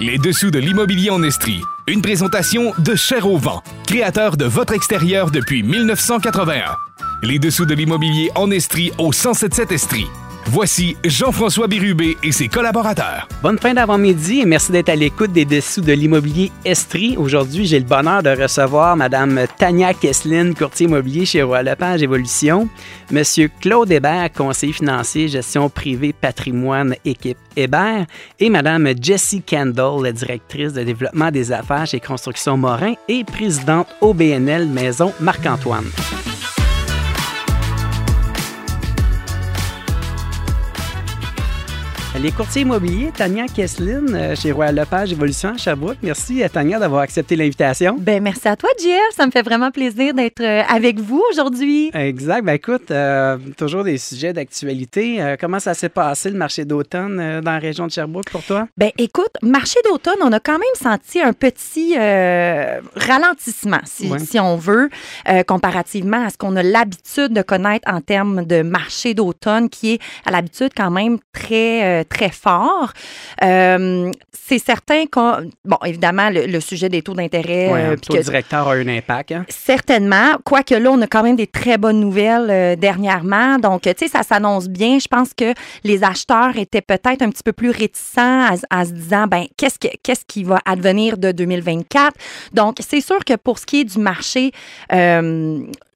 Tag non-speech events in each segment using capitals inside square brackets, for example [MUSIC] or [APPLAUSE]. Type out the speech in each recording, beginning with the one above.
Les dessous de l'immobilier en Estrie. Une présentation de Cher au vent, créateur de votre extérieur depuis 1981. Les dessous de l'immobilier en Estrie au 1077 Estrie. Voici Jean-François Bérubé et ses collaborateurs. Bonne fin d'avant-midi et merci d'être à l'écoute des dessous de l'immobilier Estrie. Aujourd'hui, j'ai le bonheur de recevoir Mme Tania Kesslin, courtier immobilier chez Royal Lepage Évolution, Monsieur Claude Hébert, conseiller financier, gestion privée, patrimoine, équipe Hébert, et Mme Jessie Kendall, la directrice de développement des affaires chez Construction Morin et présidente OBNL Maison Marc-Antoine. Les courtiers immobiliers, Tania Kesslin, euh, chez Royal Lepage Évolution à Sherbrooke. Merci à Tania d'avoir accepté l'invitation. Ben merci à toi, JF. Ça me fait vraiment plaisir d'être euh, avec vous aujourd'hui. Exact. Ben écoute, euh, toujours des sujets d'actualité. comment ça s'est passé le marché d'automne dans la région de Sherbrooke pour toi? Ben écoute, marché d'automne, on a quand même senti un petit ralentissement, si, si, on veut, comparativement à ce qu'on a l'habitude de connaître en termes de marché d'automne, qui est à l'habitude quand même très très fort. Euh, c'est certain qu'on. Bon, évidemment, le, sujet des taux d'intérêt. Ouais, euh, taux directeur a un impact. Hein? Certainement. Quoique là, on a quand même des très bonnes nouvelles euh, dernièrement. Donc, tu sais, ça s'annonce bien. Je pense que les acheteurs étaient peut-être un petit peu plus réticents à, se disant, ben qu'est-ce, qu'est-ce qui va advenir de 2024? Donc, c'est sûr que pour ce qui est du marché,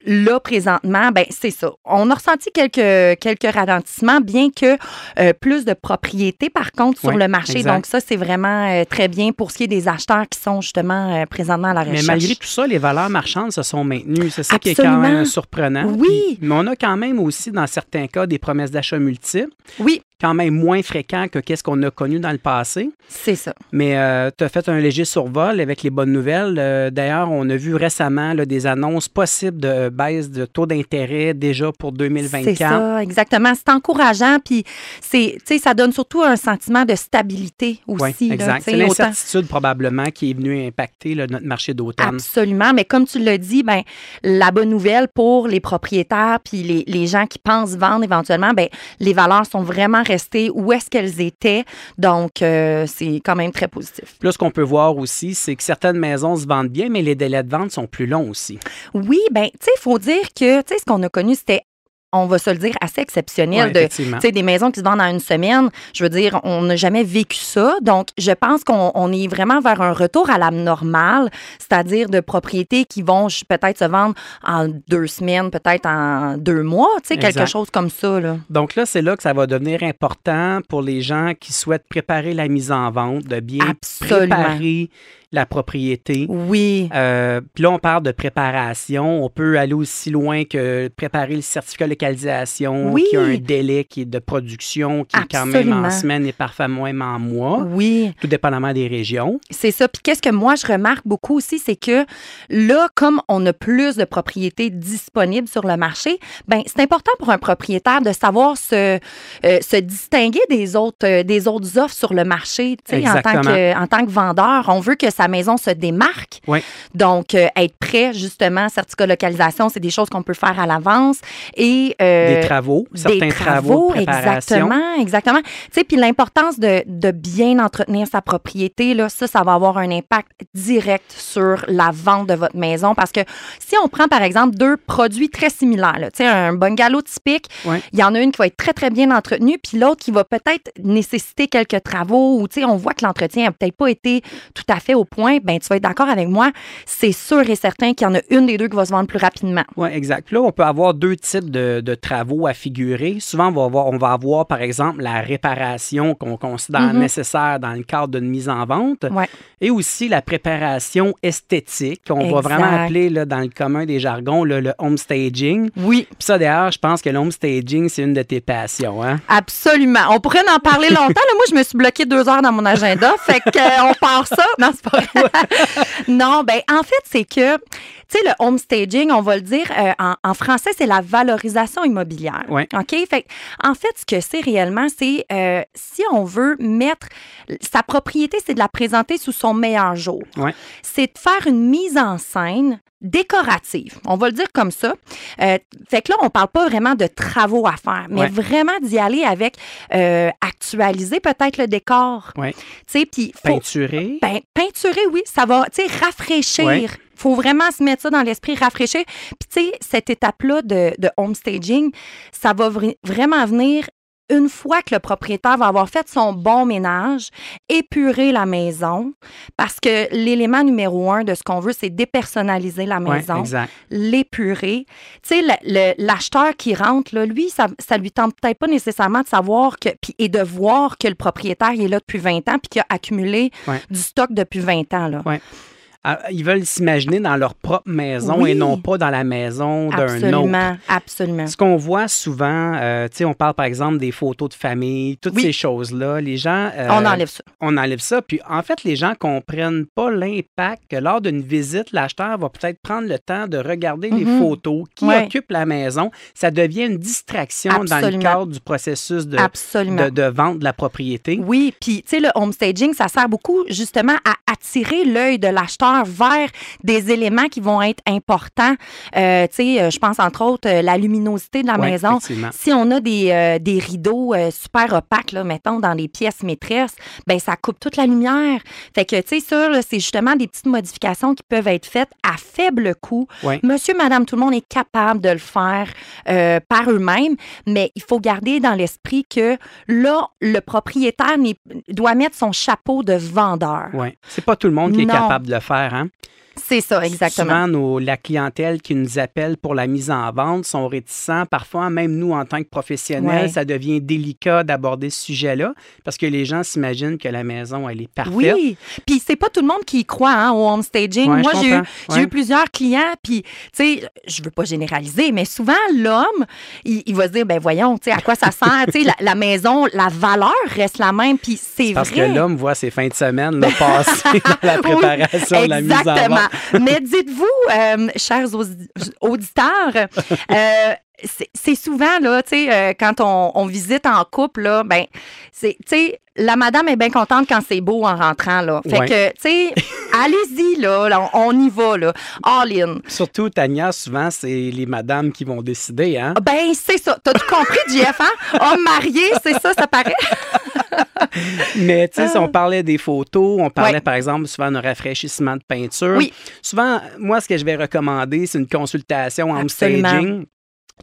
là, présentement, ben c'est ça. On a ressenti quelques, quelques ralentissements, bien que euh, plus de propriétés, par contre, sur le marché. Donc, ça, c'est vraiment euh, très bien pour ce qui est des acheteurs qui sont justement euh, présentement à la recherche. Mais malgré tout ça, les valeurs marchandes se sont maintenues. C'est ça qui est quand même surprenant. Oui. mais on a quand même aussi, dans certains cas, des promesses d'achat multiples. Oui quand même moins fréquent que qu'est-ce qu'on a connu dans le passé. C'est ça. Mais euh, tu as fait un léger survol avec les bonnes nouvelles. Euh, d'ailleurs, on a vu récemment des annonces possibles de baisse de taux d'intérêt déjà pour 2024. C'est ça, exactement. C'est encourageant. Puis, c'est, ça donne surtout un sentiment de stabilité aussi. Oui, exact. C'est l'incertitude probablement qui est venue impacter notre marché d'automne. Absolument. Mais comme tu l'as dit, ben, la bonne nouvelle pour les propriétaires puis les, les gens qui pensent vendre éventuellement, ben, les valeurs sont vraiment rester où est-ce qu'elles étaient. Donc, euh, c'est quand même très positif. Plus, ce qu'on peut voir aussi, c'est que certaines maisons se vendent bien, mais les délais de vente sont plus longs aussi. Oui, bien, tu sais, il faut dire que, tu sais, ce qu'on a connu, c'était on va se le dire, assez exceptionnel. de, de, des maisons qui se vendent en une semaine. Je veux dire, on n'a jamais vécu ça. Donc, je pense qu'on est vraiment vers un retour à la normale, c'est-à-dire de propriétés qui vont peut-être se vendre en deux semaines, peut-être en deux mois, tu sais, quelque chose comme ça. Là. Donc là, c'est là que ça va devenir important pour les gens qui souhaitent préparer la mise en vente, de bien préparer la propriété. Oui. Euh, puis là, on parle de préparation. On peut aller aussi loin que préparer le certificat de localisation, oui. qui a un délai qui est de production, qui est quand même en semaine et parfois même en mois. Oui. Tout dépendamment des régions. C'est ça. Puis qu'est-ce que moi, je remarque beaucoup aussi, c'est que là, comme on a plus de propriétés disponibles sur le marché, ben c'est important pour un propriétaire de savoir se, euh, se distinguer des autres, euh, des autres offres sur le marché. En tant, que, en tant que vendeur, on veut que sa maison se démarque. Donc, euh, être prêt, justement, certificat de localisation, c'est des choses qu'on peut faire à l'avance. Et, euh, des travaux, certains des travaux, exactement, exactement. Tu sais, puis l'importance de, de, bien entretenir sa propriété, là, ça, ça va avoir un impact direct sur la vente de votre maison. Parce que si on prend, par exemple, deux produits très similaires, tu sais, un bungalow typique, il y en a une qui va être très, très bien entretenue, puis l'autre qui va peut-être nécessiter quelques travaux, ou, tu sais, on voit que l'entretien n'a peut-être pas été tout à fait au point, ben tu vas être d'accord avec moi, c'est sûr et certain qu'il y en a une des deux qui va se vendre plus rapidement. Oui, exact. Là, on peut avoir deux types de, travaux à figurer. Souvent, on va, avoir, on va avoir, par exemple, la réparation qu'on considère mhm. nécessaire dans le cadre d'une mise en vente. Et aussi la préparation esthétique, qu'on va vraiment appeler là, dans le commun des jargons le home staging. Oui. Puis ça, d'ailleurs, je pense que le home staging, c'est une de tes passions. Hein? Absolument. On pourrait en parler longtemps. moi, je me suis bloqué deux heures dans mon agenda. Fait qu'on euh, part ça. Non, c'est pas [LAUGHS] non, ben en fait, c'est que, tu sais, le home staging, on va le dire, euh, en, français, c'est la valorisation immobilière. OK? Fait en fait, ce que c'est réellement, c'est euh, si on veut mettre sa propriété, c'est de la présenter sous son meilleur jour. C'est de faire une mise en scène décorative. On va le dire comme ça. Euh, fait que là, on parle pas vraiment de travaux à faire, mais Ouais. vraiment d'y aller avec euh, actualiser peut-être le décor. Ouais. Tu sais, puis faut Peinturé. ben, peinturer, oui, ça va, tu sais, rafraîchir. Ouais. Faut vraiment se mettre ça dans l'esprit, rafraîchir. Puis, tu sais, cette étape-là de, de homestaging, ça va vraiment venir une fois que le propriétaire va avoir fait son bon ménage, épurer la maison, parce que l'élément numéro un de ce qu'on veut, c'est dépersonnaliser la maison, l'épurer. Tu sais, l'acheteur qui rentre, là, lui, ça, ça lui tente peut-être pas nécessairement de savoir que, et de voir que le propriétaire il est là depuis 20 ans puis qu'il a accumulé Ouais. du stock depuis 20 ans. Là. Ouais. Ah, Ils veulent s'imaginer dans leur propre maison Oui. et non pas dans la maison d'un autre. Absolument, absolument. Ce qu'on voit souvent, euh, tu sais, on parle par exemple des photos de famille, toutes Oui. ces choses-là. Les gens. euh, On enlève ça. on enlève ça. Puis en fait, les gens comprennent pas l'impact que lors d'une visite, l'acheteur va peut-être prendre le temps de regarder les Mhm. photos qui occupent la maison. Ça devient une distraction dans le cadre du processus de, Absolument. de, de vente de la propriété. Oui, puis tu sais, le homestaging, ça sert beaucoup justement à attirer l'œil de l'acheteur vers des éléments qui vont être importants. Euh, tu sais, euh, je pense entre autres euh, la luminosité de la Ouais, maison. Si on a des, euh, des rideaux euh, super opaques, là, mettons, dans les pièces maîtresses, ben ça coupe toute la lumière. Fait que, tu sais, ça, c'est justement des petites modifications qui peuvent être faites à faible coût. Ouais. Monsieur, madame, tout le monde est capable de le faire par eux-mêmes, mais il faut garder dans l'esprit que là, le propriétaire doit mettre son chapeau de vendeur. Ouais. C'est pas tout le monde qui est Non. capable de le faire. Hein? C'est ça, exactement. Souvent, nos- la clientèle qui nous appelle pour la mise en vente sont réticents. Parfois, même nous, en tant que professionnels, Ouais. ça devient délicat d'aborder ce sujet-là parce que les gens s'imaginent que la maison, elle est parfaite. Oui, puis c'est pas tout le monde qui y croit hein, au homestaging. Ouais, Moi, j'ai eu, Ouais. plusieurs clients, puis, tu sais, je veux pas généraliser, mais souvent, l'homme, il, il va se dire, ben voyons, tu sais, à quoi ça sert? [LAUGHS] tu sais, la, la maison, la valeur reste la même, puis c'est Parce vrai. que l'homme voit ses fins de semaine là, passer [LAUGHS] dans la préparation de la mise en Exactement. vente. [LAUGHS] Mais dites-vous, euh, chers audi- auditeurs, euh, c'est c'est souvent, là, tu sais, euh, quand on, on visite en couple, là, ben, c'est, tu sais, la madame est bien contente quand c'est beau en rentrant, là. Fait Ouais. que, tu sais, allez-y, là, là, on, y va, là. All in. Surtout, Tania, souvent, c'est les madames qui vont décider. Hein? Ben, c'est ça. T'as tout compris, JF, hein? Homme marié, c'est ça, ça paraît. [LAUGHS] Mais tu sais, si on parlait des photos, on parlait Ouais. par exemple souvent d'un rafraîchissement de peinture. Oui. Souvent, moi, ce que je vais recommander, c'est une consultation en Absolument. staging.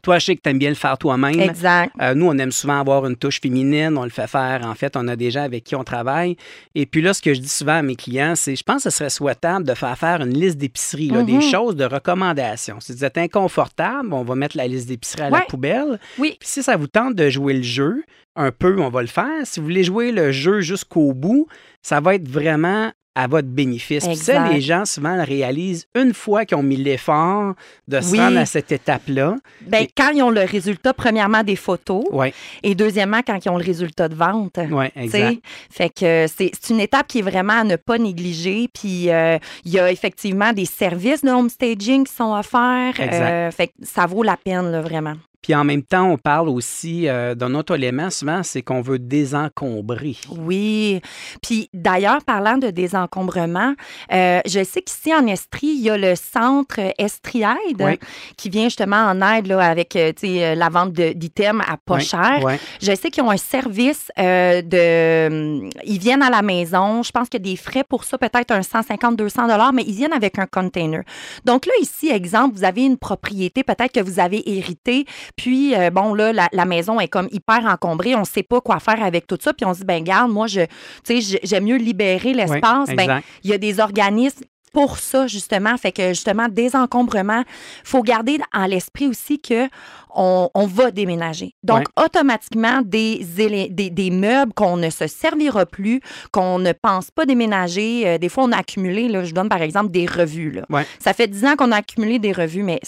Toi, je sais que tu aimes bien le faire toi-même. Exact. Euh, nous, on aime souvent avoir une touche féminine. On le fait faire. En fait, on a des gens avec qui on travaille. Et puis là, ce que je dis souvent à mes clients, c'est je pense que ce serait souhaitable de faire faire une liste d'épicerie, des Mhm. choses de recommandation. Si vous êtes inconfortable, on va mettre la liste d'épicerie à la poubelle. Oui. Puis si ça vous tente de jouer le jeu, un peu, on va le faire. Si vous voulez jouer le jeu jusqu'au bout, ça va être vraiment à votre bénéfice. Puis ça, les gens souvent le réalisent une fois qu'ils ont mis l'effort de se Oui. rendre à cette étape-là. Et- quand ils ont le résultat, premièrement, des photos, et deuxièmement, quand ils ont le résultat de vente. oui, exact. Fait que c'est c'est une étape qui est vraiment à ne pas négliger. Puis euh, il y a effectivement des services de homestaging qui sont offerts. Exact. Euh, fait que ça vaut la peine, là, vraiment. Puis en même temps, on parle aussi euh, d'un autre élément, souvent, c'est qu'on veut désencombrer. Oui. Puis d'ailleurs, parlant de désencombrement, euh, je sais qu'ici en Estrie, il y a le centre Estriaide Oui. qui vient justement en aide là, avec euh, la vente d'items à pas Oui, cher. oui. Je sais qu'ils ont un service euh, de. Ils viennent à la maison. Je pense qu'il y a des frais pour ça, peut-être un 150-200 dollars, mais ils viennent avec un container. Donc là, ici, exemple, vous avez une propriété, peut-être que vous avez hérité, puis euh, bon, là, la, la maison est comme hyper encombrée. On ne sait pas quoi faire avec tout ça. Puis on se dit, ben garde, moi, je, tu sais, j'ai- j'aime mieux libérer l'espace. ben, exact. il y a des organismes pour ça, justement. Fait que, justement, désencombrement, faut garder en l'esprit aussi que on, on va déménager. Donc, automatiquement, des, des, des meubles qu'on ne se servira plus, qu'on ne pense pas déménager. euh, des fois, on a accumulé, là, je donne par exemple des revues. Là. Ouais. Ça fait 10 ans qu'on a accumulé des revues, mais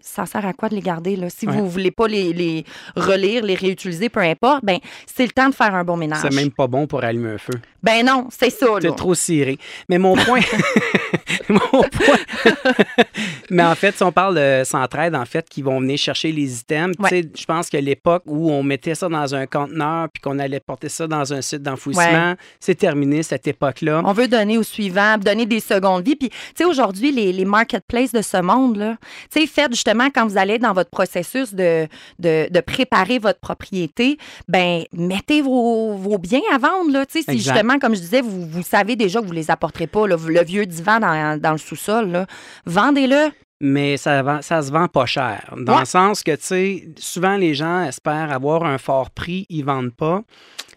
ça sert à quoi de les garder? Là? Si Ouais. vous ne voulez pas les, les relire, les réutiliser, peu importe, ben c'est le temps de faire un bon ménage. C'est même pas bon pour allumer un feu. Ben non, c'est ça. C'est trop ciré. Mais mon point, [LAUGHS] [LAUGHS] Mon point. [LAUGHS] Mais en fait, si on parle de Centraide, en fait, qui vont venir chercher les items, je pense que l'époque où on mettait ça dans un conteneur puis qu'on allait porter ça dans un site d'enfouissement, c'est terminé cette époque-là. On veut donner au suivant, donner des secondes vies. Puis, tu sais, aujourd'hui, les, les marketplaces de ce monde-là, tu sais, faites justement quand vous allez dans votre processus de, de, de préparer votre propriété, ben mettez vos, vos biens à vendre, là. Tu sais, si justement, comme je disais, vous, vous savez déjà que vous les apporterez pas, là, le vieux divan dans, dans le sous-sol, vendez-le. mais ça, ça se vend pas cher. Dans Ouais. le sens que, tu sais, souvent les gens espèrent avoir un fort prix, ils vendent pas.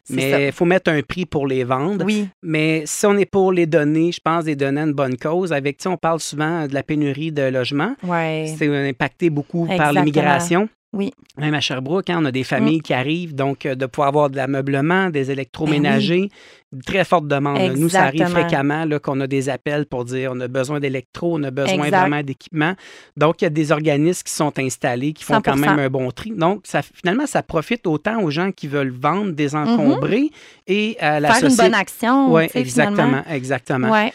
Mais il faut mettre un prix pour les vendre. Oui, Mais si on est pour les donner, je pense des donner à une bonne cause. Avec, tu on parle souvent de la pénurie de logements. ouais. C'est impacté beaucoup par l'immigration. Oui. Même à Sherbrooke, hein, on a des familles qui arrivent, donc euh, de pouvoir avoir de l'ameublement, des électroménagers, une très forte demande. Nous, ça arrive fréquemment là, qu'on a des appels pour dire on a besoin d'électro, on a besoin Exact. vraiment d'équipement. Donc, il y a des organismes qui sont installés, qui font quand 100%. même un bon tri. Donc, ça, finalement, ça profite autant aux gens qui veulent vendre, désencombrer et à la Mhm. Faire une bonne action. Oui, finalement. exactement, exactement. Ouais.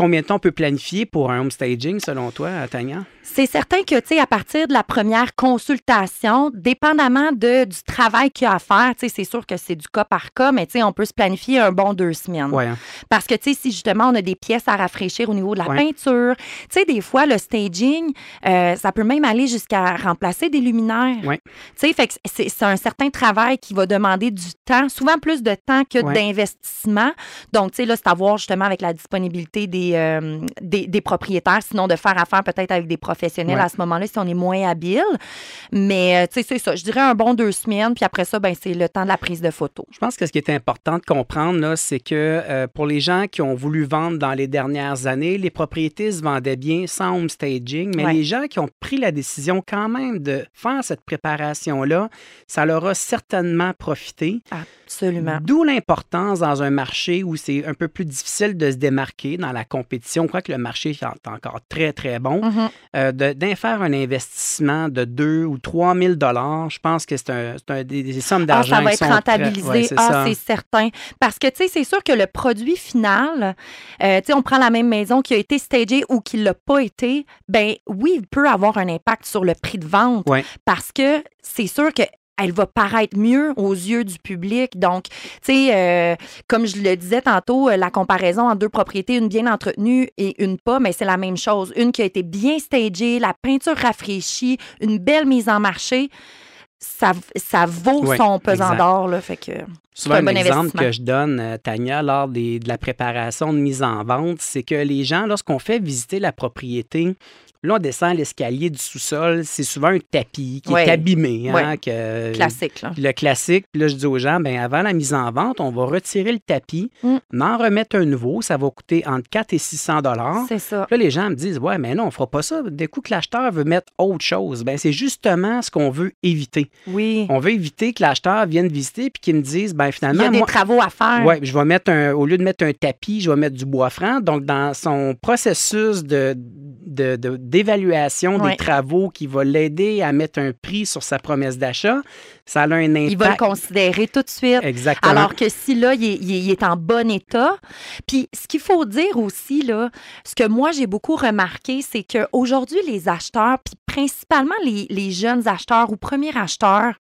Combien de temps on peut planifier pour un home staging, selon toi, Tania? C'est certain que, tu sais, à partir de la première consultation, dépendamment de, du travail qu'il y a à faire, tu sais, c'est sûr que c'est du cas par cas, mais tu sais, on peut se planifier un bon deux semaines. Ouais, hein. Parce que, tu sais, si justement on a des pièces à rafraîchir au niveau de la Ouais. peinture, tu sais, des fois, le staging, euh, ça peut même aller jusqu'à remplacer des luminaires. Ouais. Tu sais, fait que c'est un certain travail qui va demander du temps, souvent plus de temps que d'investissement. Donc, tu sais, là, c'est à voir justement avec la disponibilité des, euh, des, des propriétaires, sinon de faire affaire peut-être avec des professionnels Ouais. à ce moment-là si on est moins habile. Mais, euh, tu sais, c'est ça. Je dirais un bon deux semaines, puis après ça, ben, c'est le temps de la prise de photo. Je pense que ce qui est important de comprendre, là, c'est que euh, pour les gens qui ont voulu vendre dans les dernières années, les propriétés se vendaient bien sans home staging, mais Ouais. les gens qui ont pris la décision quand même de faire cette préparation-là, ça leur a certainement profité. Absolument. D'où l'importance dans un marché où c'est un peu plus difficile de se démarquer dans la compétition. Crois que le marché est encore très, très bon. Euh, de- d'en faire un investissement de 2 ou 3 000 Je pense que c'est un, des, des sommes Ah, d'argent ça va être rentabilisé. Ouais, ah, c'est certain. Parce que, tu sais, c'est sûr que le produit final, euh, tu sais, on prend la même maison qui a été stagée ou qui l'a pas été, ben oui, il peut avoir un impact sur le prix de vente. Ouais. Parce que c'est sûr que elle va paraître mieux aux yeux du public. Donc, tu sais, euh, comme je le disais tantôt, euh, la comparaison entre deux propriétés, une bien entretenue et une pas, mais c'est la même chose. Une qui a été bien stagée, la peinture rafraîchie, une belle mise en marché, ça, ça vaut son pesant d'or, là. Fait que. Souvent, un un bon exemple que je donne, euh, Tania, lors des- de la préparation de mise en vente, c'est que les gens, lorsqu'on fait visiter la propriété, là, on descend l'escalier du sous-sol, c'est souvent un tapis qui est abîmé. hein, que- Classique, là. Puis le classique, puis là, je dis aux gens, ben avant la mise en vente, on va retirer le tapis, Mm. on en remettre un nouveau, ça va coûter entre 4 et 600 dollars. C'est ça. Là, les gens me disent, ouais, mais non, on fera pas ça. Des coups que l'acheteur veut mettre autre chose. Ben, c'est justement ce qu'on veut éviter. Oui. On veut éviter que l'acheteur vienne visiter puis qu'il me dise, ben Il finalement, y a des moi, travaux à faire. ouais, je vais mettre un, au lieu de mettre un tapis, je vais mettre du bois franc. Donc, dans son processus de, de- de- d'évaluation Ouais. des travaux qui va l'aider à mettre un prix sur sa promesse d'achat, ça a un impact. Il va le considérer tout de suite. Exactement. Alors que si là, il il est- il est en bon état. Puis ce qu'il faut dire aussi, là, ce que moi j'ai beaucoup remarqué, c'est qu'aujourd'hui, les acheteurs, puis principalement les, les jeunes acheteurs ou premiers acheteurs,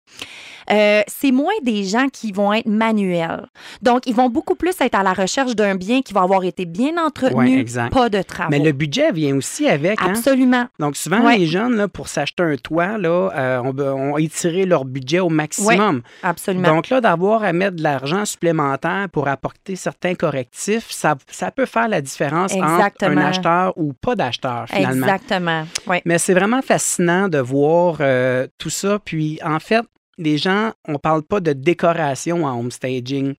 euh, c'est moins des gens qui vont être manuels. Donc, ils vont beaucoup plus être à la recherche d'un bien qui va avoir été bien entretenu, Ouais, pas de travaux. Mais le budget vient aussi avec. hein? Absolument. Donc, souvent, Ouais. les jeunes, là, pour s'acheter un toit, là, euh, on, on étiré leur budget au maximum. Absolument. Donc là, d'avoir à mettre de l'argent supplémentaire pour apporter certains correctifs, ça, ça peut faire la différence entre un acheteur ou pas d'acheteur, finalement. Exactement. Mais c'est vraiment fascinant de voir euh, tout ça. Puis, en fait, les gens, on parle pas de décoration en home staging.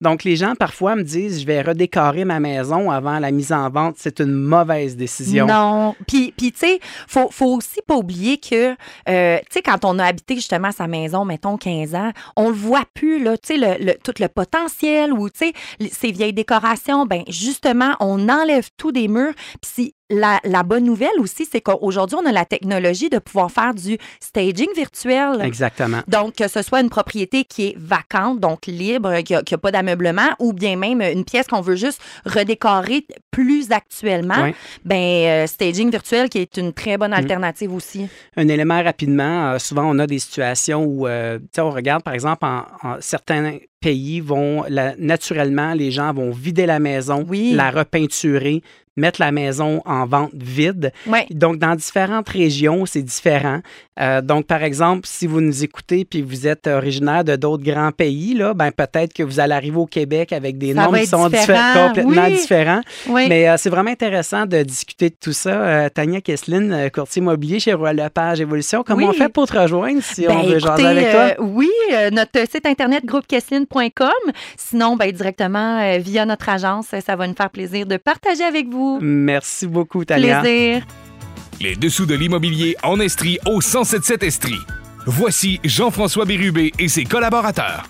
Donc, les gens, parfois, me disent, je vais redécorer ma maison avant la mise en vente. C'est une mauvaise décision. Non. Puis, puis tu sais, faut, aussi pas oublier que, euh, tu sais, quand on a habité justement sa maison, mettons 15 ans, on le voit plus, là, tu sais, le, tout le potentiel ou, tu sais, ces vieilles décorations, ben justement, on enlève tout des murs. Puis la, la bonne nouvelle aussi, c'est qu'aujourd'hui, on a la technologie de pouvoir faire du staging virtuel. Exactement. Donc, que ce soit une propriété qui est vacante, donc libre, qui n'a pas d'ameublement, ou bien même une pièce qu'on veut juste redécorer plus actuellement, Ouais. ben euh, staging virtuel qui est une très bonne Mm. alternative aussi. Un élément rapidement, euh, souvent on a des situations où, euh, tu sais, on regarde par exemple, en, en certains pays vont, la- naturellement, les gens vont vider la maison, Oui. la repeinturer, mettre la maison en vente vide. Ouais. Donc, dans différentes régions, c'est différent. Euh, donc, par exemple, si vous nous écoutez puis vous êtes originaire de d'autres grands pays, là, ben peut-être que vous allez arriver au Québec avec des Ça qui sont différent, complètement oui. différents. Oui. Mais euh, c'est vraiment intéressant de discuter de tout ça. Euh, Tania Kesslin, courtier immobilier chez Royal Lepage Évolution, comment Oui. on fait pour te rejoindre si Ben, on veut jaser écoutez, avec toi? oui, notre site internet groupekesslin.com. Sinon, ben, directement via notre agence, ça va nous faire plaisir de partager avec vous. Merci beaucoup, Tania. Plaisir. Les dessous de l'immobilier en Estrie au 1077 Estrie. Voici Jean-François Bérubé et ses collaborateurs.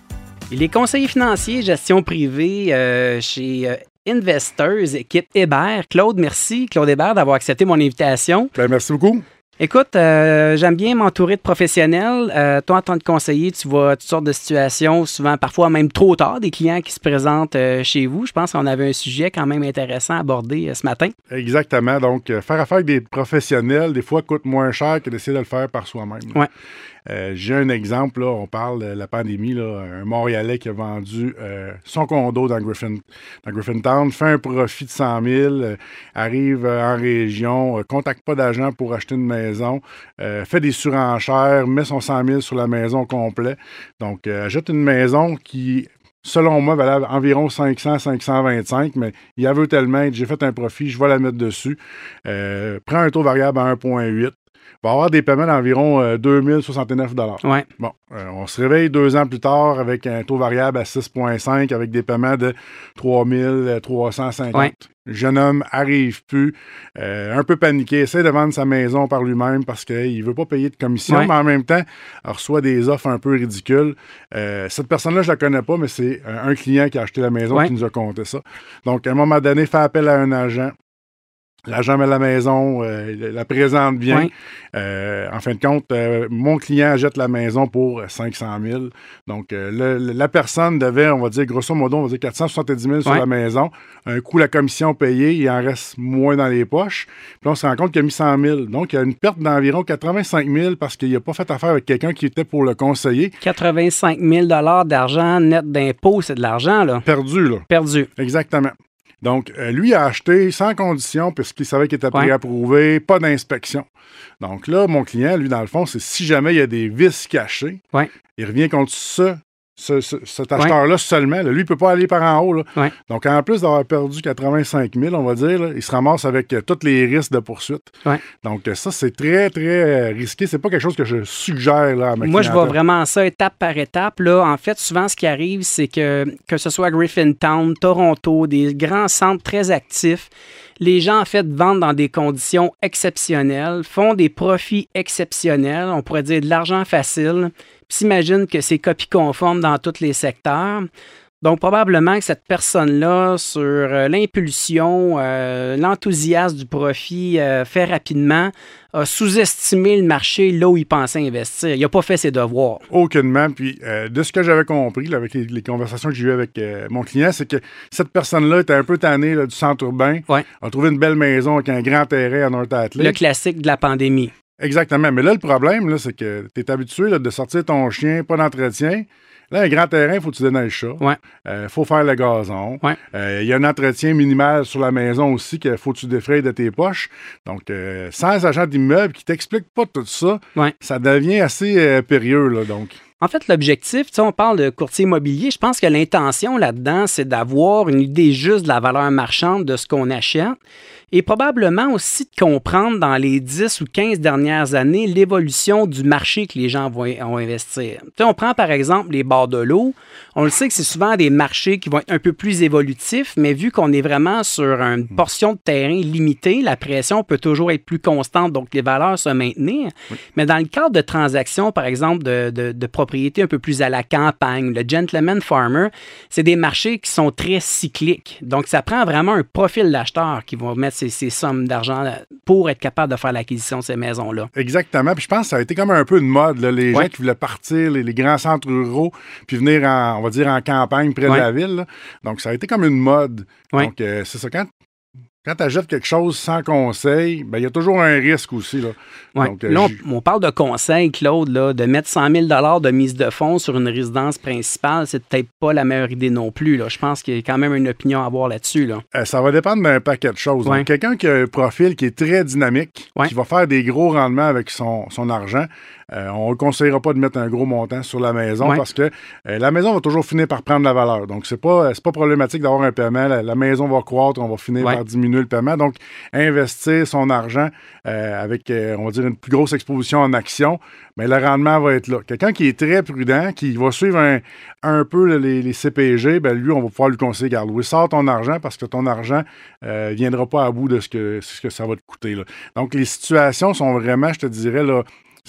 Il est conseiller financier gestion privée euh, chez euh, Investors, équipe Hébert. Claude, merci, Claude Hébert, d'avoir accepté mon invitation. Ben, merci beaucoup. Écoute, euh, j'aime bien m'entourer de professionnels. Euh, toi, en tant que conseiller, tu vois toutes sortes de situations, souvent parfois même trop tard, des clients qui se présentent euh, chez vous. Je pense qu'on avait un sujet quand même intéressant à aborder ce matin. Exactement. Donc, faire affaire avec des professionnels, des fois, coûte moins cher que d'essayer de le faire par soi-même. Ouais. Euh, J'ai un exemple, on parle de la pandémie, un Montréalais qui a vendu euh, son condo dans, Griffin, dans Griffintown, fait un profit de 100 000, euh, arrive en région, contacte pas d'agent pour acheter une maison, fait des surenchères, met son 100 000 sur la maison complet. Donc, achète une maison qui selon moi, valable environ 500, 525, mais il y veut tellement, j'ai fait un profit, je vais la mettre dessus. Euh, prends un taux variable à 1,8. Va avoir des paiements d'environ euh, 2069 Ouais. Bon, euh, on se réveille deux ans plus tard avec un taux variable à 6,5 avec des paiements de 3350. Ouais. Le jeune homme arrive plus, euh, un peu paniqué, essaie de vendre sa maison par lui-même parce qu'il ne veut pas payer de commission, Ouais. mais en même temps, reçoit des offres un peu ridicules. Euh, cette personne-là, je la connais pas, mais c'est un, client qui a acheté la maison qui nous a compté ça. Donc, à un moment donné, fait appel à un agent. L'agent met la maison, euh, la présente bien. Euh, en fin de compte, euh, mon client jette la maison pour 500 000. Donc, le- la personne devait, on va dire, grosso modo, on va dire 470 000 sur la maison. Un coup, la commission payée, il en reste moins dans les poches. Puis là, on se rend compte qu'il a mis 100 000. Donc, il y a une perte d'environ 85 000 parce qu'il n'a pas fait affaire avec quelqu'un qui était pour le conseiller. 85 000 d'argent net d'impôt, c'est de l'argent, là. Perdu, là. Perdu. Exactement. Donc, euh, lui a acheté sans condition puisqu'il savait qu'il était Ouais. préapprouvé, pas d'inspection. Donc là, mon client, lui, dans le fond, c'est si jamais il y a des vices cachés, Ouais. il revient contre ce, ce- ce- cet acheteur-là seulement. là. Lui, il ne peut pas aller par en haut. là. Ouais. Donc, en plus d'avoir perdu 85 000, on va dire, là, il se ramasse avec euh, tous les risques de poursuite. Ouais. Donc, euh, ça, c'est très, très euh, risqué. C'est pas quelque chose que je suggère là, à ma Moi, je vois vraiment ça étape par étape. Là. En fait, souvent, ce qui arrive, c'est que, que ce soit Griffintown, Toronto, des grands centres très actifs, les gens, en fait, vendent dans des conditions exceptionnelles, font des profits exceptionnels, on pourrait dire de l'argent facile, puis s'imaginent que c'est copie conforme dans tous les secteurs. Donc, probablement que cette personne-là, sur euh, l'impulsion, euh, l'enthousiasme du profit euh, fait rapidement, a sous-estimé le marché là où il pensait investir. Il n'a pas fait ses devoirs. Aucunement. Puis, de ce que j'avais compris là, avec les, les conversations que j'ai eues avec mon client, c'est que cette personne-là était un peu tannée là, du centre urbain. Ouais. A trouvé une belle maison avec un grand terrain à North Le Atlantic. classique de la pandémie. Exactement. Mais là, le problème, là, c'est que tu es habitué là, de sortir ton chien, pas d'entretien. Là, un grand terrain, il faut que tu donnes le chat. Ouais. Il faut faire le gazon. Ouais. Euh, Il y a un entretien minimal sur la maison aussi qu'il faut que tu défrayes de tes poches. Donc, euh, sans agent d'immeuble qui t'explique pas tout ça, Ouais. ça devient assez euh, périlleux. Là, donc. En fait, l'objectif, on parle de courtier immobilier, je pense que l'intention là-dedans, c'est d'avoir une idée juste de la valeur marchande de ce qu'on achète et probablement aussi de comprendre dans les 10 ou 15 dernières années l'évolution du marché que les gens vont, vont investir. Tu sais, on prend par exemple les bords de l'eau. On le sait que c'est souvent des marchés qui vont être un peu plus évolutifs, mais vu qu'on est vraiment sur une portion de terrain limitée, la pression peut toujours être plus constante, donc les valeurs se maintenir. Mais dans le cadre de transactions, par exemple, de, de, de propriété propriétés un peu plus à la campagne, le gentleman farmer, c'est des marchés qui sont très cycliques. Donc, ça prend vraiment un profil d'acheteur qui va mettre ces, sommes d'argent pour être capable de faire l'acquisition de ces maisons-là. Exactement. Puis je pense que ça a été comme un peu une mode. Les gens qui voulaient partir, les, grands centres ruraux, puis venir, en, on va dire, en campagne près de la ville. Donc, ça a été comme une mode. Donc, euh, c'est ça. Quand quand tu achètes quelque chose sans conseil, ben, il y a toujours un risque aussi. Là, euh, là on, parle de conseil, Claude, là, de mettre 100 000 de mise de fonds sur une résidence principale, c'est peut-être pas la meilleure idée non plus. Là. Je pense qu'il y a quand même une opinion à avoir là-dessus. Là. Euh, ça va dépendre d'un paquet de choses. Quelqu'un qui a un profil qui est très dynamique, qui va faire des gros rendements avec son, son argent, euh, on ne conseillera pas de mettre un gros montant sur la maison parce que euh, la maison va toujours finir par prendre la valeur. Donc, ce n'est pas, pas problématique d'avoir un paiement. La, maison va croître, on va finir par diminuer le paiement. Donc, investir son argent euh, avec, on va dire, une plus grosse exposition en actions, mais le rendement va être là. Quelqu'un qui est très prudent, qui va suivre un, peu les, CPG, ben lui, on va pouvoir lui conseiller, garde, oui, sors ton argent parce que ton argent ne viendra pas à bout de ce que, ce que ça va te coûter. Donc, les situations sont vraiment, je te dirais, là,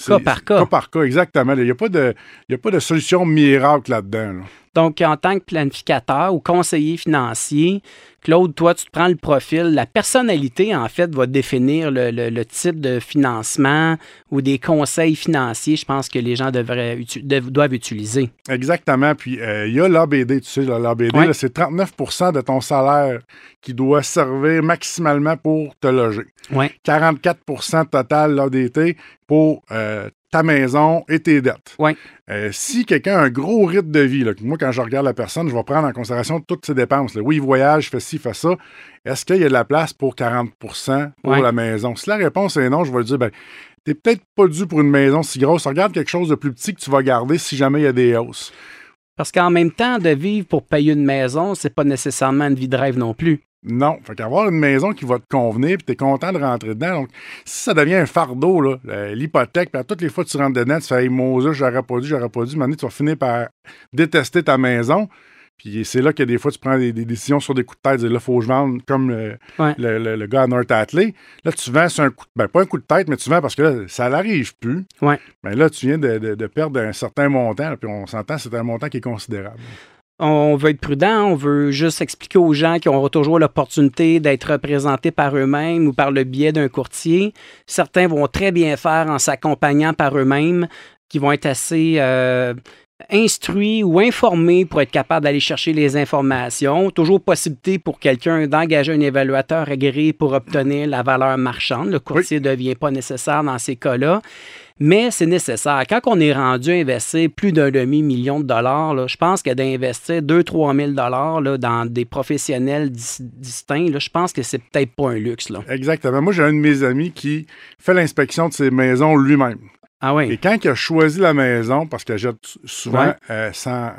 Cas par cas. Cas par cas, exactement. Il n'y a, pas de, a pas de solution miracle là-dedans. Donc, en tant que planificateur ou conseiller financier, Claude, toi, tu te prends le profil. La personnalité, en fait, va définir le, type de financement ou des conseils financiers, je pense, que les gens devraient, doivent utiliser. Exactement. Puis, euh, il y a l'ABD, tu sais, l'ABD, c'est 39% de ton salaire qui doit servir maximalement pour te loger. 44% total l'ADT pour euh, ta maison et tes dettes. Euh, si quelqu'un a un gros rythme de vie, moi, quand je regarde la personne, je vais prendre en considération toutes ses dépenses. Oui, il voyage, fait ci, fait ça. Est-ce qu'il y a de la place pour 40% pour la maison? Si la réponse est non, je vais lui dire, ben, t'es peut-être pas dû pour une maison si grosse. Regarde quelque chose de plus petit que tu vas garder si jamais il y a des hausses. Parce qu'en même temps, de vivre pour payer une maison, c'est pas nécessairement une vie de rêve non plus. Non. Fait qu'avoir une maison qui va te convenir, puis tu es content de rentrer dedans. Donc, si ça devient un fardeau, l'hypothèque, puis à toutes les fois que tu rentres dedans, tu fais hey, Moses, j'aurais pas dû, j'aurais pas dû. Maintenant, tu vas finir par détester ta maison. Puis c'est là que des fois, tu prends des, décisions sur des coups de tête. Là, il faut que je vende comme le, le, gars à North Atlee. Là, tu vends sur un coup de ben, pas un coup de tête, mais tu vends parce que là, ça n'arrive plus. Ouais. Mais ben, là, tu viens de, de perdre un certain montant. puis on s'entend, c'est un montant qui est considérable on veut être prudent, on veut juste expliquer aux gens qui ont toujours l'opportunité d'être représentés par eux-mêmes ou par le biais d'un courtier. Certains vont très bien faire en s'accompagnant par eux-mêmes, qui vont être assez euh, instruits ou informés pour être capables d'aller chercher les informations. Toujours possibilité pour quelqu'un d'engager un évaluateur agréé pour obtenir la valeur marchande. Le courtier ne devient pas nécessaire dans ces cas-là mais c'est nécessaire. Quand on est rendu à investir plus d'un demi-million de dollars, je pense que d'investir 2-3 000 dollars dans des professionnels distincts, je pense que c'est peut-être pas un luxe. Exactement. Moi, j'ai un de mes amis qui fait l'inspection de ses maisons lui-même. Ah Et quand il a choisi la maison, parce qu'il achète souvent euh, sans,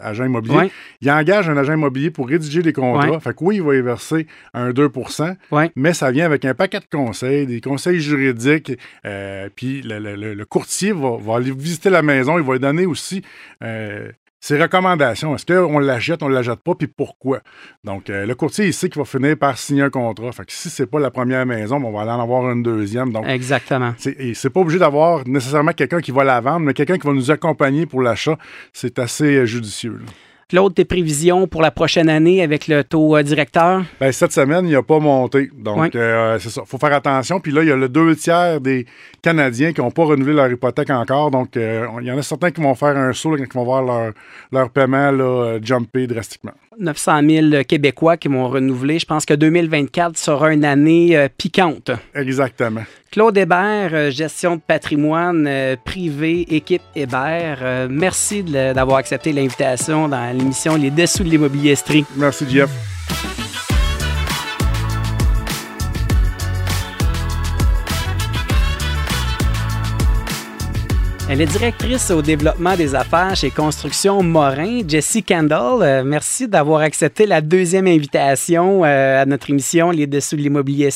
agent immobilier, il engage un agent immobilier pour rédiger des contrats. Fait que oui, il va y verser un 2% mais ça vient avec un paquet de conseils, des conseils juridiques. Euh, puis le, courtier va, aller visiter la maison, il va lui donner aussi euh, ses recommandations. Est-ce qu'on l'achète, on ne l'achète pas, puis pourquoi? Donc, euh, le courtier, il sait qu'il va finir par signer un contrat. Fait que si c'est pas la première maison, on va aller en avoir une deuxième. Donc, Exactement. Et c'est pas obligé d'avoir nécessairement quelqu'un qui va la vendre, mais quelqu'un qui va nous accompagner pour l'achat. C'est assez euh, judicieux. Claude, tes prévisions pour la prochaine année avec le taux euh, directeur? Bien, cette semaine, il n'a pas monté. Donc, euh, c'est ça. Il faut faire attention. Puis là, il y a le deux tiers des Canadiens qui n'ont pas renouvelé leur hypothèque encore. Donc, euh, il y en a certains qui vont faire un saut quand ils vont voir leur, leur paiement là, jumper drastiquement. 900 000 Québécois qui vont renouveler. Je pense que 2024 sera une année piquante. Exactement. Claude Hébert, euh, gestion de patrimoine euh, privé, équipe Hébert. Euh, merci d'avoir accepté l'invitation dans l'émission Les Dessous de l'immobilier. Merci, Jeff. Elle est directrice au développement des affaires chez Construction Morin, Jessie Kendall. Euh, merci d'avoir accepté la deuxième invitation euh, à notre émission Les Dessous de l'immobilier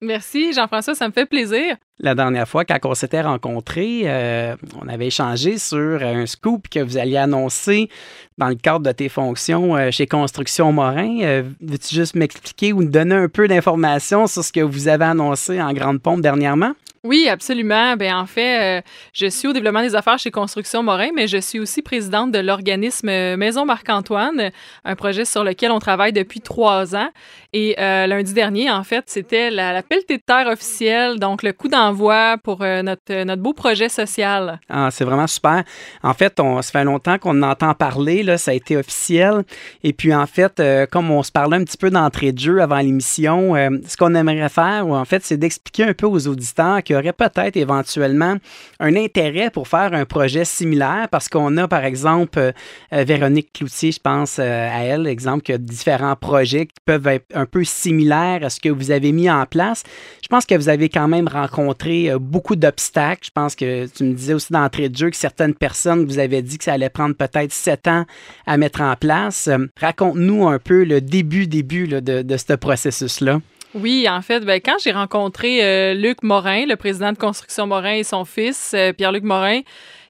Merci, Jean-François, ça me fait plaisir. La dernière fois, quand on s'était rencontrés, euh, on avait échangé sur un scoop que vous alliez annoncer dans le cadre de tes fonctions chez Construction Morin. Veux-tu juste m'expliquer ou nous donner un peu d'informations sur ce que vous avez annoncé en grande pompe dernièrement? Oui, absolument. Ben, en fait, euh, je suis au développement des affaires chez Construction Morin, mais je suis aussi présidente de l'organisme Maison Marc-Antoine, un projet sur lequel on travaille depuis trois ans. Et euh, lundi dernier, en fait, c'était la, la, pelletée de terre officielle, donc le coup d'envoi pour euh, notre, notre beau projet social. Ah, c'est vraiment super. En fait, on, ça fait longtemps qu'on entend parler, là, ça a été officiel. Et puis, en fait, comme on se parlait un petit peu d'entrée de jeu avant l'émission, ce qu'on aimerait faire, en fait, c'est d'expliquer un peu aux auditeurs que y aurait peut-être éventuellement un intérêt pour faire un projet similaire parce qu'on a, par exemple, euh, euh, Véronique Cloutier, je pense euh, à elle, exemple, qui a différents projets qui peuvent être un peu similaires à ce que vous avez mis en place. Je pense que vous avez quand même rencontré beaucoup d'obstacles. Je pense que tu me disais aussi d'entrée de jeu que certaines personnes vous avaient dit que ça allait prendre peut-être sept ans à mettre en place. Raconte-nous un peu le début, début de, de ce processus-là. Oui, en fait, ben, quand j'ai rencontré euh, Luc Morin, le président de Construction Morin et son fils, euh, Pierre-Luc Morin,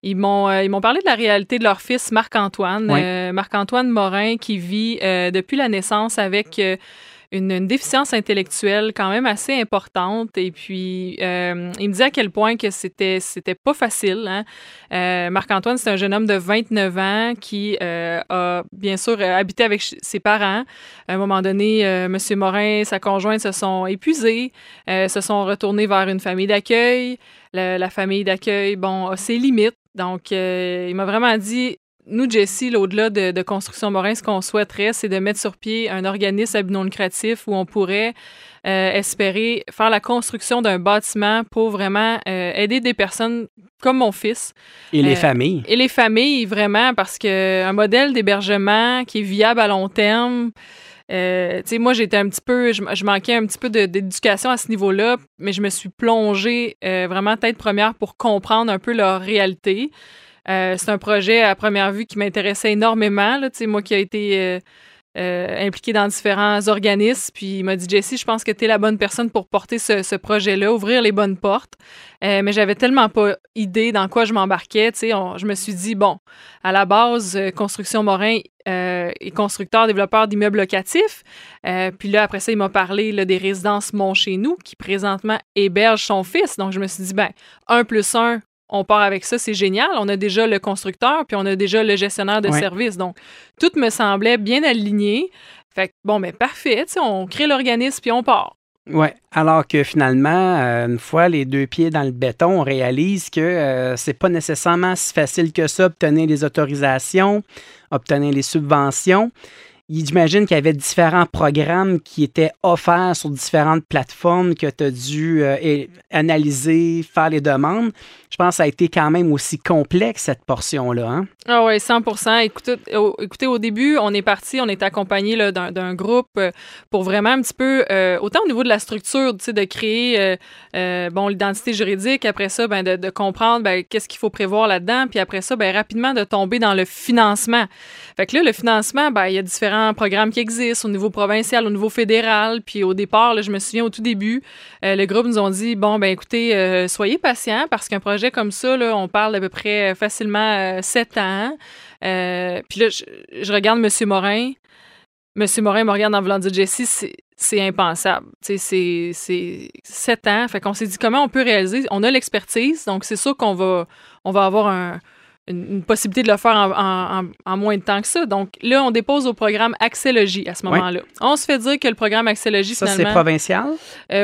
ils m'ont euh, ils m'ont parlé de la réalité de leur fils Marc-Antoine. Marc-Antoine Morin qui vit depuis la naissance avec une, déficience intellectuelle quand même assez importante. Et puis, euh, il me dit à quel point que c'était c'était pas facile. Hein. Euh, Marc-Antoine, c'est un jeune homme de 29 ans qui euh, a bien sûr habité avec ses parents. À un moment donné, M. Morin, sa conjointe se sont épuisés, se sont retournés vers une famille d'accueil. La, la, famille d'accueil, bon, a ses limites. Donc, il m'a vraiment dit nous, Jessie, au-delà de, Construction Morin, ce qu'on souhaiterait, c'est de mettre sur pied un organisme à but non lucratif où on pourrait euh, espérer faire la construction d'un bâtiment pour vraiment euh, aider des personnes comme mon fils. Et les euh, familles. Et les familles, vraiment, parce qu'un modèle d'hébergement qui est viable à long terme, euh, tu sais, moi, j'étais un petit peu, je, manquais un petit peu d'éducation à ce niveau-là, mais je me suis plongée vraiment tête première pour comprendre un peu leur réalité. Euh, c'est un projet à première vue qui m'intéressait énormément. Moi qui ai été euh, euh, impliqué dans différents organismes, puis il m'a dit Jessie, je pense que tu es la bonne personne pour porter ce, projet-là, ouvrir les bonnes portes. mais j'avais tellement pas idée dans quoi je m'embarquais. Je me suis dit, bon, à la base, Construction Morin est constructeur, développeur d'immeubles locatifs. puis là, après ça, il m'a parlé des résidences Mon Chez Nous, qui présentement héberge son fils. Donc, je me suis dit, ben, un plus un on part avec ça, c'est génial. On a déjà le constructeur, puis on a déjà le gestionnaire de service. Donc, tout me semblait bien aligné. Fait que, bon, mais parfait, on crée l'organisme, puis on part. Oui, alors que finalement, euh, une fois les deux pieds dans le béton, on réalise que euh, c'est pas nécessairement si facile que ça, obtenir les autorisations, obtenir les subventions. J'imagine qu'il y avait différents programmes qui étaient offerts sur différentes plateformes que tu as dû euh, analyser, faire les demandes je pense que ça a été quand même aussi complexe, cette portion-là. Hein? Ah oui, 100 écoutez au, écoutez, au début, on est parti, on est accompagné d'un groupe euh, pour vraiment un petit peu, euh, autant au niveau de la structure, de créer, euh, bon, l'identité juridique, après ça, ben, de, comprendre ben, qu'est-ce qu'il faut prévoir là-dedans, puis après ça, ben, rapidement de tomber dans le financement. Fait que là, le financement, ben, il y a différents programmes qui existent au niveau provincial, au niveau fédéral, puis au départ, je me souviens au tout début, le groupe nous ont dit, bon, ben, écoutez, soyez patients parce qu'un projet comme ça, là, on parle d'à peu près euh, facilement euh, sept ans. Euh, puis là, je, regarde M. Morin. M. Morin me regarde en voulant dire Jessie, c'est impensable. C'est sept ans. Fait qu'on s'est dit comment on peut réaliser? On a l'expertise, donc c'est sûr qu'on va, on va avoir une, possibilité de le faire en, moins de temps que ça. Donc là, on dépose au programme Axélogie à ce moment-là. On se fait dire que le programme Axélogie, ça, c'est provincial?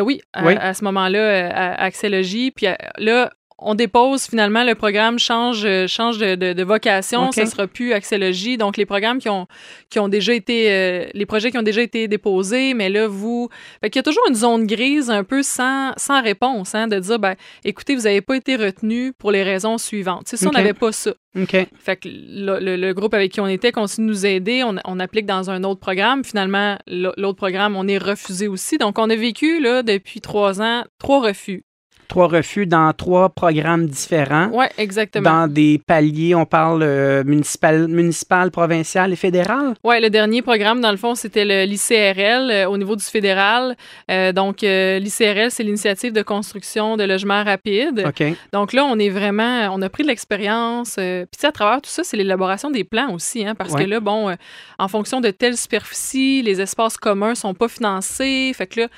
oui, À, ce moment-là, Axélogie. Puis là, on dépose finalement le programme change euh, change de, de, vocation, ça sera plus axélogie. Donc les programmes qui ont qui ont déjà été euh, les projets qui ont déjà été déposés, mais là vous fait qu'il y a toujours une zone grise un peu sans sans réponse hein, de dire ben écoutez vous n'avez pas été retenu pour les raisons suivantes. si on n'avait pas ça. Fait que le, le, groupe avec qui on était continue de nous aider. On, on applique dans un autre programme. Finalement, l'autre programme, on est refusé aussi. Donc, on a vécu là, depuis trois ans trois refus trois refus dans trois programmes différents. Oui, exactement. Dans des paliers, on parle euh, municipal, municipal, provincial et fédéral. Oui, le dernier programme, dans le fond, c'était l'ICRL euh, au niveau du fédéral. Euh, donc, l'ICRL, c'est l'initiative de construction de logements rapides. OK. Donc là, on est vraiment, on a pris de l'expérience. Puis, à travers tout ça, c'est l'élaboration des plans aussi, hein, parce que là, bon, en fonction de telle superficie, les espaces communs sont pas financés. Fait que là,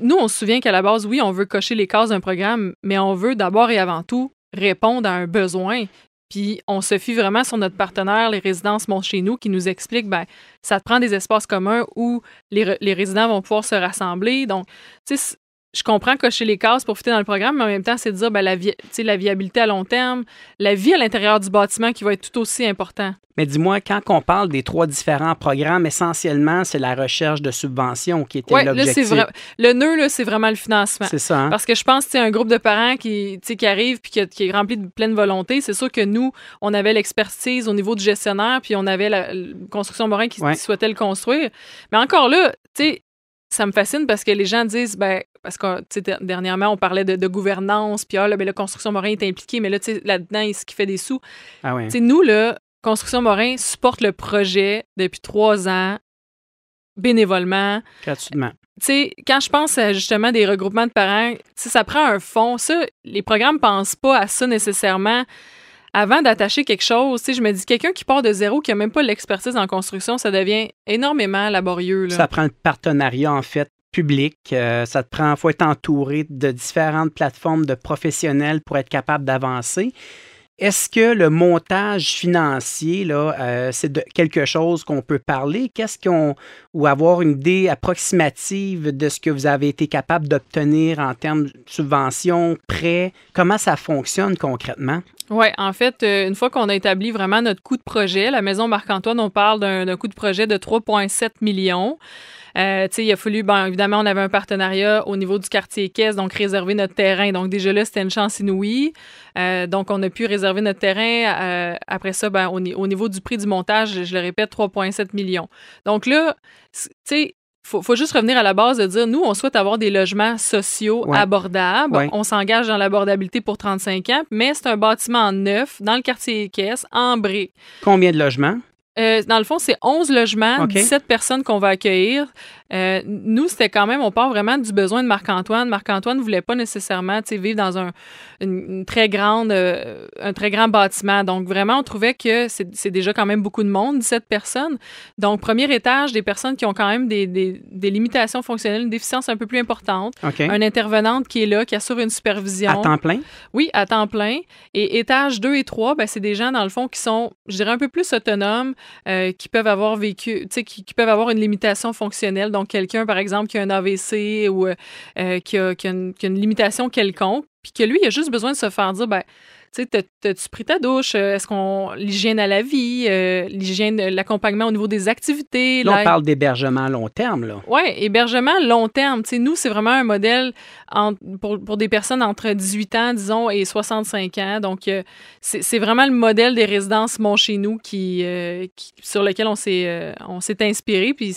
nous, on se souvient qu'à la base, oui, on veut cocher les cases d'un programme, mais on veut d'abord et avant tout répondre à un besoin. Puis on se fie vraiment sur notre partenaire, les résidences Montent chez nous, qui nous explique, ben, ça te prend des espaces communs où les, les résidents vont pouvoir se rassembler. Donc, je comprends cocher les cases pour fitter dans le programme, mais en même temps, c'est de dire ben, la, vi la viabilité à long terme, la vie à l'intérieur du bâtiment qui va être tout aussi important. Mais dis-moi, quand on parle des trois différents programmes, essentiellement, c'est la recherche de subventions qui était l'objectif. Le nœud, c'est vraiment le financement. C'est ça. Hein? Parce que je pense que un groupe de parents qui, qui arrive puis qui, est rempli de pleine volonté, c'est sûr que nous, on avait l'expertise au niveau du gestionnaire, puis on avait la, construction Morin qui, qui souhaitait le construire. Mais encore là, tu sais, ça me fascine parce que les gens disent, ben, parce que dernièrement, on parlait de, gouvernance, puis ah, là, ben, la construction Morin est impliquée, mais là, là-dedans, ce qui fait des sous. Ah ouais. Nous, là, Construction Morin supporte le projet depuis trois ans, bénévolement. Gratuitement. quand je pense à justement des regroupements de parents, ça prend un fond. Ça, les programmes ne pensent pas à ça nécessairement avant d'attacher quelque chose, je me dis, quelqu'un qui part de zéro, qui n'a même pas l'expertise en construction, ça devient énormément laborieux. Ça prend un partenariat, en fait, public. Euh, ça te prend, faut être entouré de différentes plateformes de professionnels pour être capable d'avancer. Est-ce que le montage financier, là, euh, c'est quelque chose qu'on peut parler? Qu'est-ce qu'on. ou avoir une idée approximative de ce que vous avez été capable d'obtenir en termes de subventions, prêts? Comment ça fonctionne concrètement? Oui, en fait, euh, une fois qu'on a établi vraiment notre coût de projet, la maison Marc-Antoine, on parle d'un coût de projet de 3,7 millions. Euh, il a fallu, bon, évidemment, on avait un partenariat au niveau du quartier Caisse, donc réserver notre terrain. Donc, déjà là, c'était une chance inouïe. Euh, donc, on a pu réserver notre terrain. Euh, après ça, ben, au, niveau du prix du montage, je le répète, 3,7 millions. Donc là, tu sais, faut, faut juste revenir à la base de dire, nous, on souhaite avoir des logements sociaux abordables. On s'engage dans l'abordabilité pour 35 ans, mais c'est un bâtiment neuf dans le quartier Caisse, en briques. Combien de logements? Euh, dans le fond, c'est 11 logements, 17 personnes qu'on va accueillir. Euh, nous, c'était quand même, on part vraiment du besoin de Marc-Antoine. Marc-Antoine ne voulait pas nécessairement vivre dans un une, très grande, euh, un très grand bâtiment. Donc, vraiment, on trouvait que c'est déjà quand même beaucoup de monde, 17 personnes. Donc, premier étage, des personnes qui ont quand même des, des, des limitations fonctionnelles, une déficience un peu plus importante. Un intervenante qui est là, qui assure une supervision. À temps plein? Oui, à temps plein. Et étage 2 et 3, ben, c'est des gens, dans le fond, qui sont, je dirais, un peu plus autonomes, euh, qui peuvent avoir vécu, qui, qui, peuvent avoir une limitation fonctionnelle. Donc, quelqu'un, par exemple, qui a un AVC ou euh, qui, a, qui, a une, qui, a, une, limitation quelconque, puis que lui, il a juste besoin de se faire dire, ben, tu sais, t'as-tu pris ta douche? Euh, est-ce qu'on. L'hygiène à la vie, euh, l'hygiène, l'accompagnement au niveau des activités. Là, on parle d'hébergement long terme, là. Oui, hébergement long terme. Tu sais, nous, c'est vraiment un modèle pour, pour, des personnes entre 18 ans, disons, et 65 ans. Donc, euh, c'est vraiment le modèle des résidences Mon Chez Nous qui, qui sur lequel on s'est on s'est inspiré. Puis,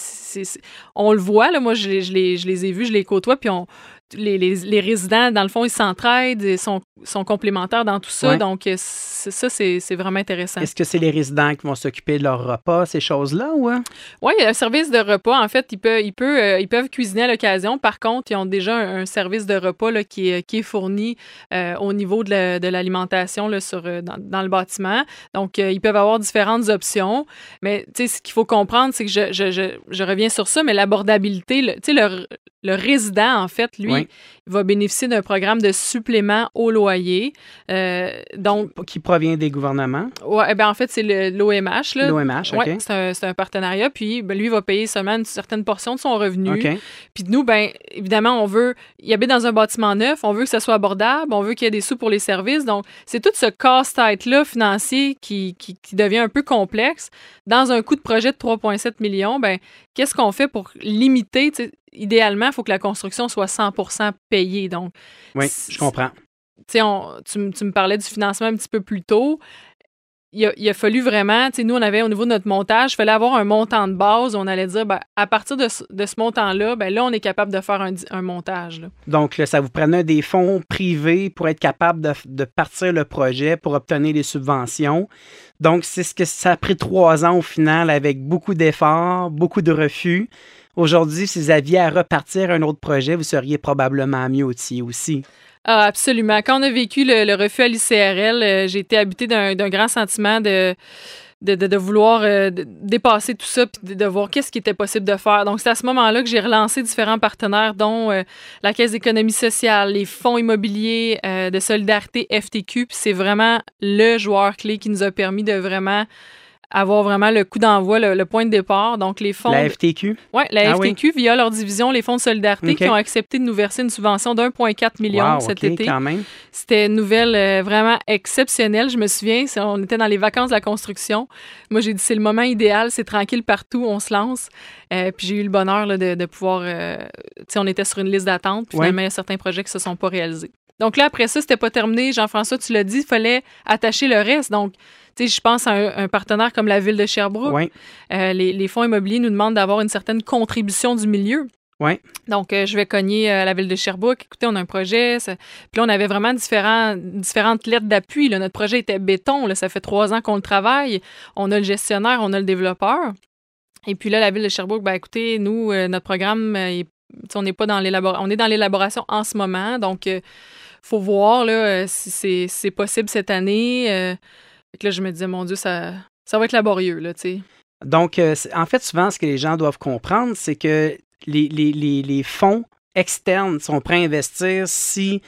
on le voit, là. Moi, je, je, les, je les ai vus, je les côtoie, puis on les, les, résidents, dans le fond, ils s'entraident, ils sont, sont, complémentaires dans tout ça. Donc, euh, ça, c'est vraiment intéressant. Est-ce que c'est les résidents qui vont s'occuper de leur repas, ces choses-là? ou hein? Oui, il y a un service de repas. En fait, ils peuvent, ils peuvent, euh, ils peuvent cuisiner à l'occasion. Par contre, ils ont déjà un, service de repas là, qui, est, qui est fourni euh, au niveau de l'alimentation la, dans, dans, le bâtiment. Donc, ils peuvent avoir différentes options. Mais, tu sais, ce qu'il faut comprendre, c'est que je, je, je, je, reviens sur ça, mais l'abordabilité, tu sais, le, le résident, en fait, lui, va bénéficier d'un programme de supplément au loyer. Euh, donc, qui provient des gouvernements? Oui, eh ben, en fait, c'est l'OMH. L'OMH, OK. c'est un, partenariat. Puis, ben, lui, va payer seulement une certaine portion de son revenu. Puis, nous, ben, évidemment, on veut y habiter dans un bâtiment neuf, on veut que ça soit abordable, on veut qu'il y ait des sous pour les services. Donc, c'est tout ce casse-tête-là financier qui, qui, qui, devient un peu complexe. Dans un coût de projet de 3,7 millions, ben, qu'est-ce qu'on fait pour limiter? Idéalement, il faut que la construction soit 100% payée. Donc, oui, je comprends. On, tu, tu, me parlais du financement un petit peu plus tôt. Il a, il a, fallu vraiment, nous, on avait au niveau de notre montage, il fallait avoir un montant de base. On allait dire, ben, à partir de ce, montant-là, ben, là, on est capable de faire un, un montage. Donc, ça vous prenait des fonds privés pour être capable de, de, partir le projet, pour obtenir des subventions. Donc, c'est ce que ça a pris trois ans au final avec beaucoup d'efforts, beaucoup de refus. Aujourd'hui, si vous aviez à repartir un autre projet, vous seriez probablement mieux aussi. Ah, absolument. Quand on a vécu le, refus à l'ICRL, euh, j'ai été habité d'un grand sentiment de de, vouloir euh, dépasser tout ça de, voir qu'est-ce qui était possible de faire. Donc, c'est à ce moment-là que j'ai relancé différents partenaires, dont euh, la Caisse d'économie sociale, les fonds immobiliers de solidarité FTQ. Puis c'est vraiment le joueur clé qui nous a permis de vraiment avoir vraiment le coup d'envoi, le, point de départ. Donc, les fonds. La FTQ? Ouais, la ah FTQ, via leur division, les fonds de solidarité, qui ont accepté de nous verser une subvention d'1,4 million cet été. C'était une nouvelle euh, vraiment exceptionnelle. Je me souviens, on était dans les vacances de la construction. Moi, j'ai dit, c'est le moment idéal, c'est tranquille partout, on se lance. Euh, puis j'ai eu le bonheur de, pouvoir. Euh, tu sais, on était sur une liste d'attente. Puis finalement, il y a certains projets qui ne se sont pas réalisés. Donc là, après ça, c'était pas terminé. Jean-François, tu l'as dit, il fallait attacher le reste. Donc, tu sais, je pense à un, partenaire comme la ville de Sherbrooke. Euh, les, fonds immobiliers nous demandent d'avoir une certaine contribution du milieu. Ouais. Donc, euh, je vais cogner à euh, la ville de Sherbrooke. Écoutez, on a un projet. Puis là, on avait vraiment différents, différentes lettres d'appui. Notre projet était béton. Là, ça fait trois ans qu'on le travaille. On a le gestionnaire, on a le développeur. Et puis là, la ville de Sherbrooke, ben, écoutez, nous, notre programme, on n'est pas dans l'élaboration. On est dans l'élaboration en ce moment. Donc, faut voir là, si c'est possible cette année. Fait là, je me disais, mon Dieu, ça, ça va être laborieux, là. Donc, euh, en fait, souvent, ce que les gens doivent comprendre, c'est que les, les, fonds externes sont prêts à investir si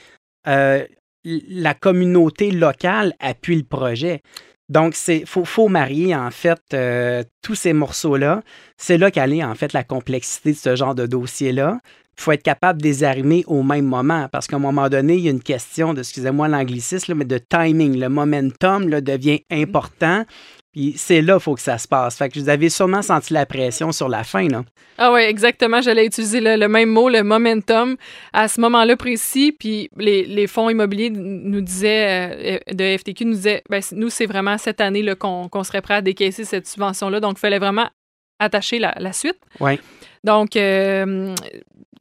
euh, la communauté locale appuie le projet. Donc, il faut, faut, marier, en fait, euh, tous ces morceaux-là. C'est là qu'elle est, en fait, la complexité de ce genre de dossier-là il faut être capable de les arrimer au même moment parce qu'à un moment donné, il y a une question de, excusez-moi l'anglicisme, mais de timing. Le momentum là, devient important. Puis c'est là qu'il faut que ça se passe. Fait que vous avez sûrement senti la pression sur la fin, là. Ah oui, exactement. J'allais utiliser le, même mot, le momentum, à ce moment-là précis. Puis les, fonds immobiliers nous disaient, euh, de FTQ nous disaient, ben, nous, c'est vraiment cette année qu'on serait prêt à décaisser cette subvention-là. Donc, il fallait vraiment attacher la, suite. Oui. Donc, euh,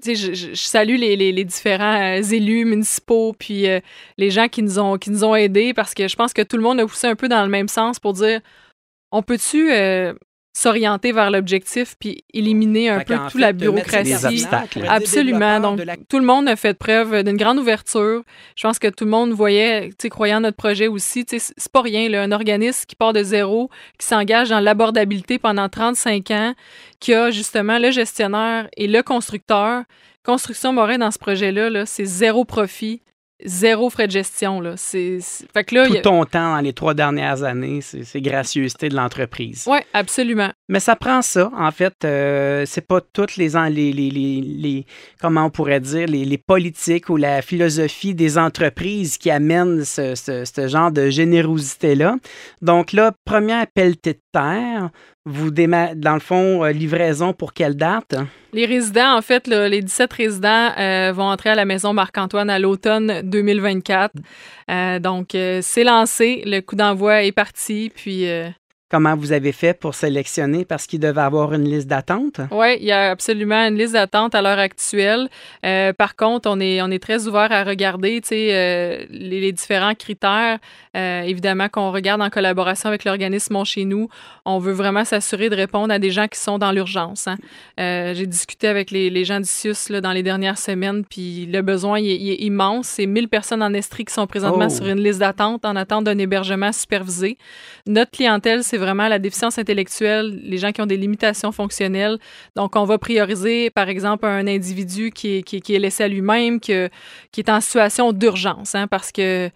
je, salue les, différents euh, élus municipaux puis euh, les gens qui nous ont qui nous ont aidés parce que je pense que tout le monde a poussé un peu dans le même sens pour dire on peut-tu euh, s'orienter vers l'objectif puis éliminer un peu toute la bureaucratie. Absolument. Donc, tout le monde a fait preuve d'une grande ouverture. Je pense que tout le monde voyait, tu sais, croyant notre projet aussi. Tu sais, c'est pas rien, là, un organisme qui part de zéro, qui s'engage dans l'abordabilité pendant 35 ans, qui a justement le gestionnaire et le constructeur. Construction Morin dans ce projet-là, -là, c'est zéro profit, Zéro frais de gestion. Là. C'est, Fait que là, Tout ton temps dans les trois dernières années, c'est, gracieuseté de l'entreprise. Oui, absolument. Mais ça prend ça. En fait, euh, c'est pas toutes les, les, les, les, comment on pourrait dire, les, les, politiques ou la philosophie des entreprises qui amènent ce, ce, ce genre de générosité-là. Donc là, premier appel de terre, vous démarrez, dans le fond, euh, livraison pour quelle date? Les résidents, en fait, les 17 résidents euh, vont entrer à la maison Marc-Antoine à l'automne 2024. Euh, donc, c'est lancé, le coup d'envoi est parti, puis Comment vous avez fait pour sélectionner parce qu'il devait avoir une liste d'attente? Oui, il y a absolument une liste d'attente à l'heure actuelle. Euh, par contre, on est, on est très ouvert à regarder euh, les, différents critères. Euh, évidemment, qu'on regarde en collaboration avec l'organisme chez nous. On veut vraiment s'assurer de répondre à des gens qui sont dans l'urgence. Hein. J'ai discuté avec les, les gens d'Issius dans les dernières semaines, puis le besoin il est, immense. C'est 1000 personnes en Estrie qui sont présentement oh! sur une liste d'attente en attente d'un hébergement supervisé. Notre clientèle, c'est vraiment la déficience intellectuelle, les gens qui ont des limitations fonctionnelles. Donc, on va prioriser, par exemple, un individu qui est, qui, est laissé à lui-même, qui, qui est en situation d'urgence, hein, parce que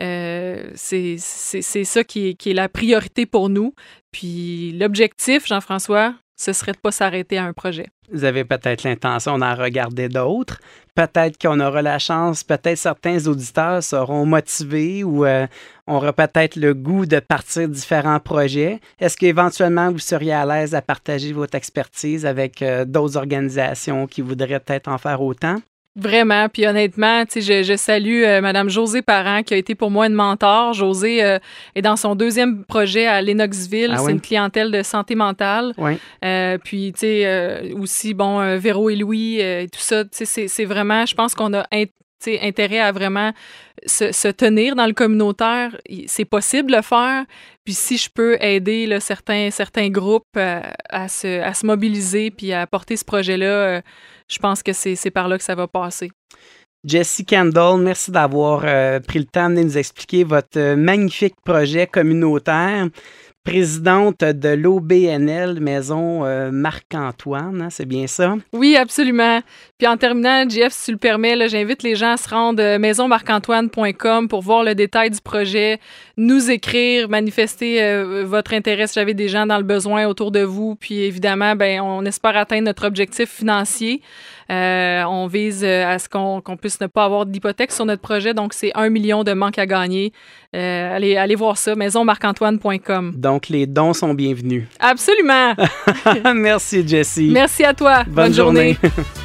euh, c'est ça qui est, qui est la priorité pour nous. Puis l'objectif, Jean-François, ce serait de ne pas s'arrêter à un projet. Vous avez peut-être l'intention d'en regarder d'autres. Peut-être qu'on aura la chance, peut-être certains auditeurs seront motivés ou euh, auront peut-être le goût de partir différents projets. Est-ce qu'éventuellement vous seriez à l'aise à partager votre expertise avec euh, d'autres organisations qui voudraient peut-être en faire autant? Vraiment. Puis honnêtement, tu sais, je, je, salue euh, Madame José Parent qui a été pour moi une mentor. José euh, est dans son deuxième projet à Lennoxville. Ah c'est une clientèle de santé mentale. Oui. Euh, puis, tu sais, euh, aussi, bon, Véro et Louis et tout ça. Tu sais, c'est vraiment, je pense qu'on a intérêt à vraiment se, tenir dans le communautaire. C'est possible de le faire. Puis si je peux aider là, certains, certains groupes à, se, à se mobiliser puis à porter ce projet-là je pense que c'est par là que ça va passer. Jessie Kendall, merci d'avoir euh, pris le temps de nous expliquer votre euh, magnifique projet communautaire. Présidente de l'OBNL Maison euh, Marc-Antoine, hein, c'est bien ça? Oui, absolument. Puis en terminant, Jeff, si tu le permets, j'invite les gens à se rendre à maisonmarcantoine.com pour voir le détail du projet, nous écrire, manifester euh, votre intérêt si j'avais des gens dans le besoin autour de vous. Puis évidemment, ben, on espère atteindre notre objectif financier. Euh, on vise à ce qu'on puisse ne pas avoir d'hypothèque sur notre projet. Donc, c'est un million de manques à gagner. allez, allez voir ça, maisonmarcantoine.com. Donc, les dons sont bienvenus. Absolument. [LAUGHS] Merci, Jessie. Merci à toi. Bonne, journée. [LAUGHS]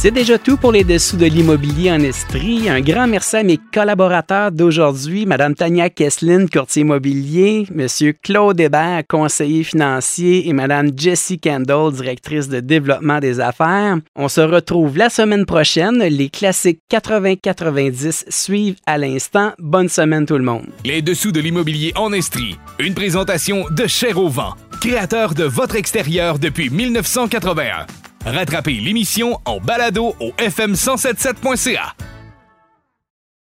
C'est déjà tout pour les dessous de l'immobilier en Estrie. Un grand merci à mes collaborateurs d'aujourd'hui, Madame Tania Kesslin, courtier immobilier, Monsieur Claude Hébert, conseiller financier, et Madame Jessie Kendall, directrice de développement des affaires. On se retrouve la semaine prochaine. Les classiques 80-90 suivent à l'instant. Bonne semaine tout le monde. Les dessous de l'immobilier en Estrie. Une présentation de Cher au créateur de votre extérieur depuis 1981. Rattrapez l'émission en balado au fm1077.ca.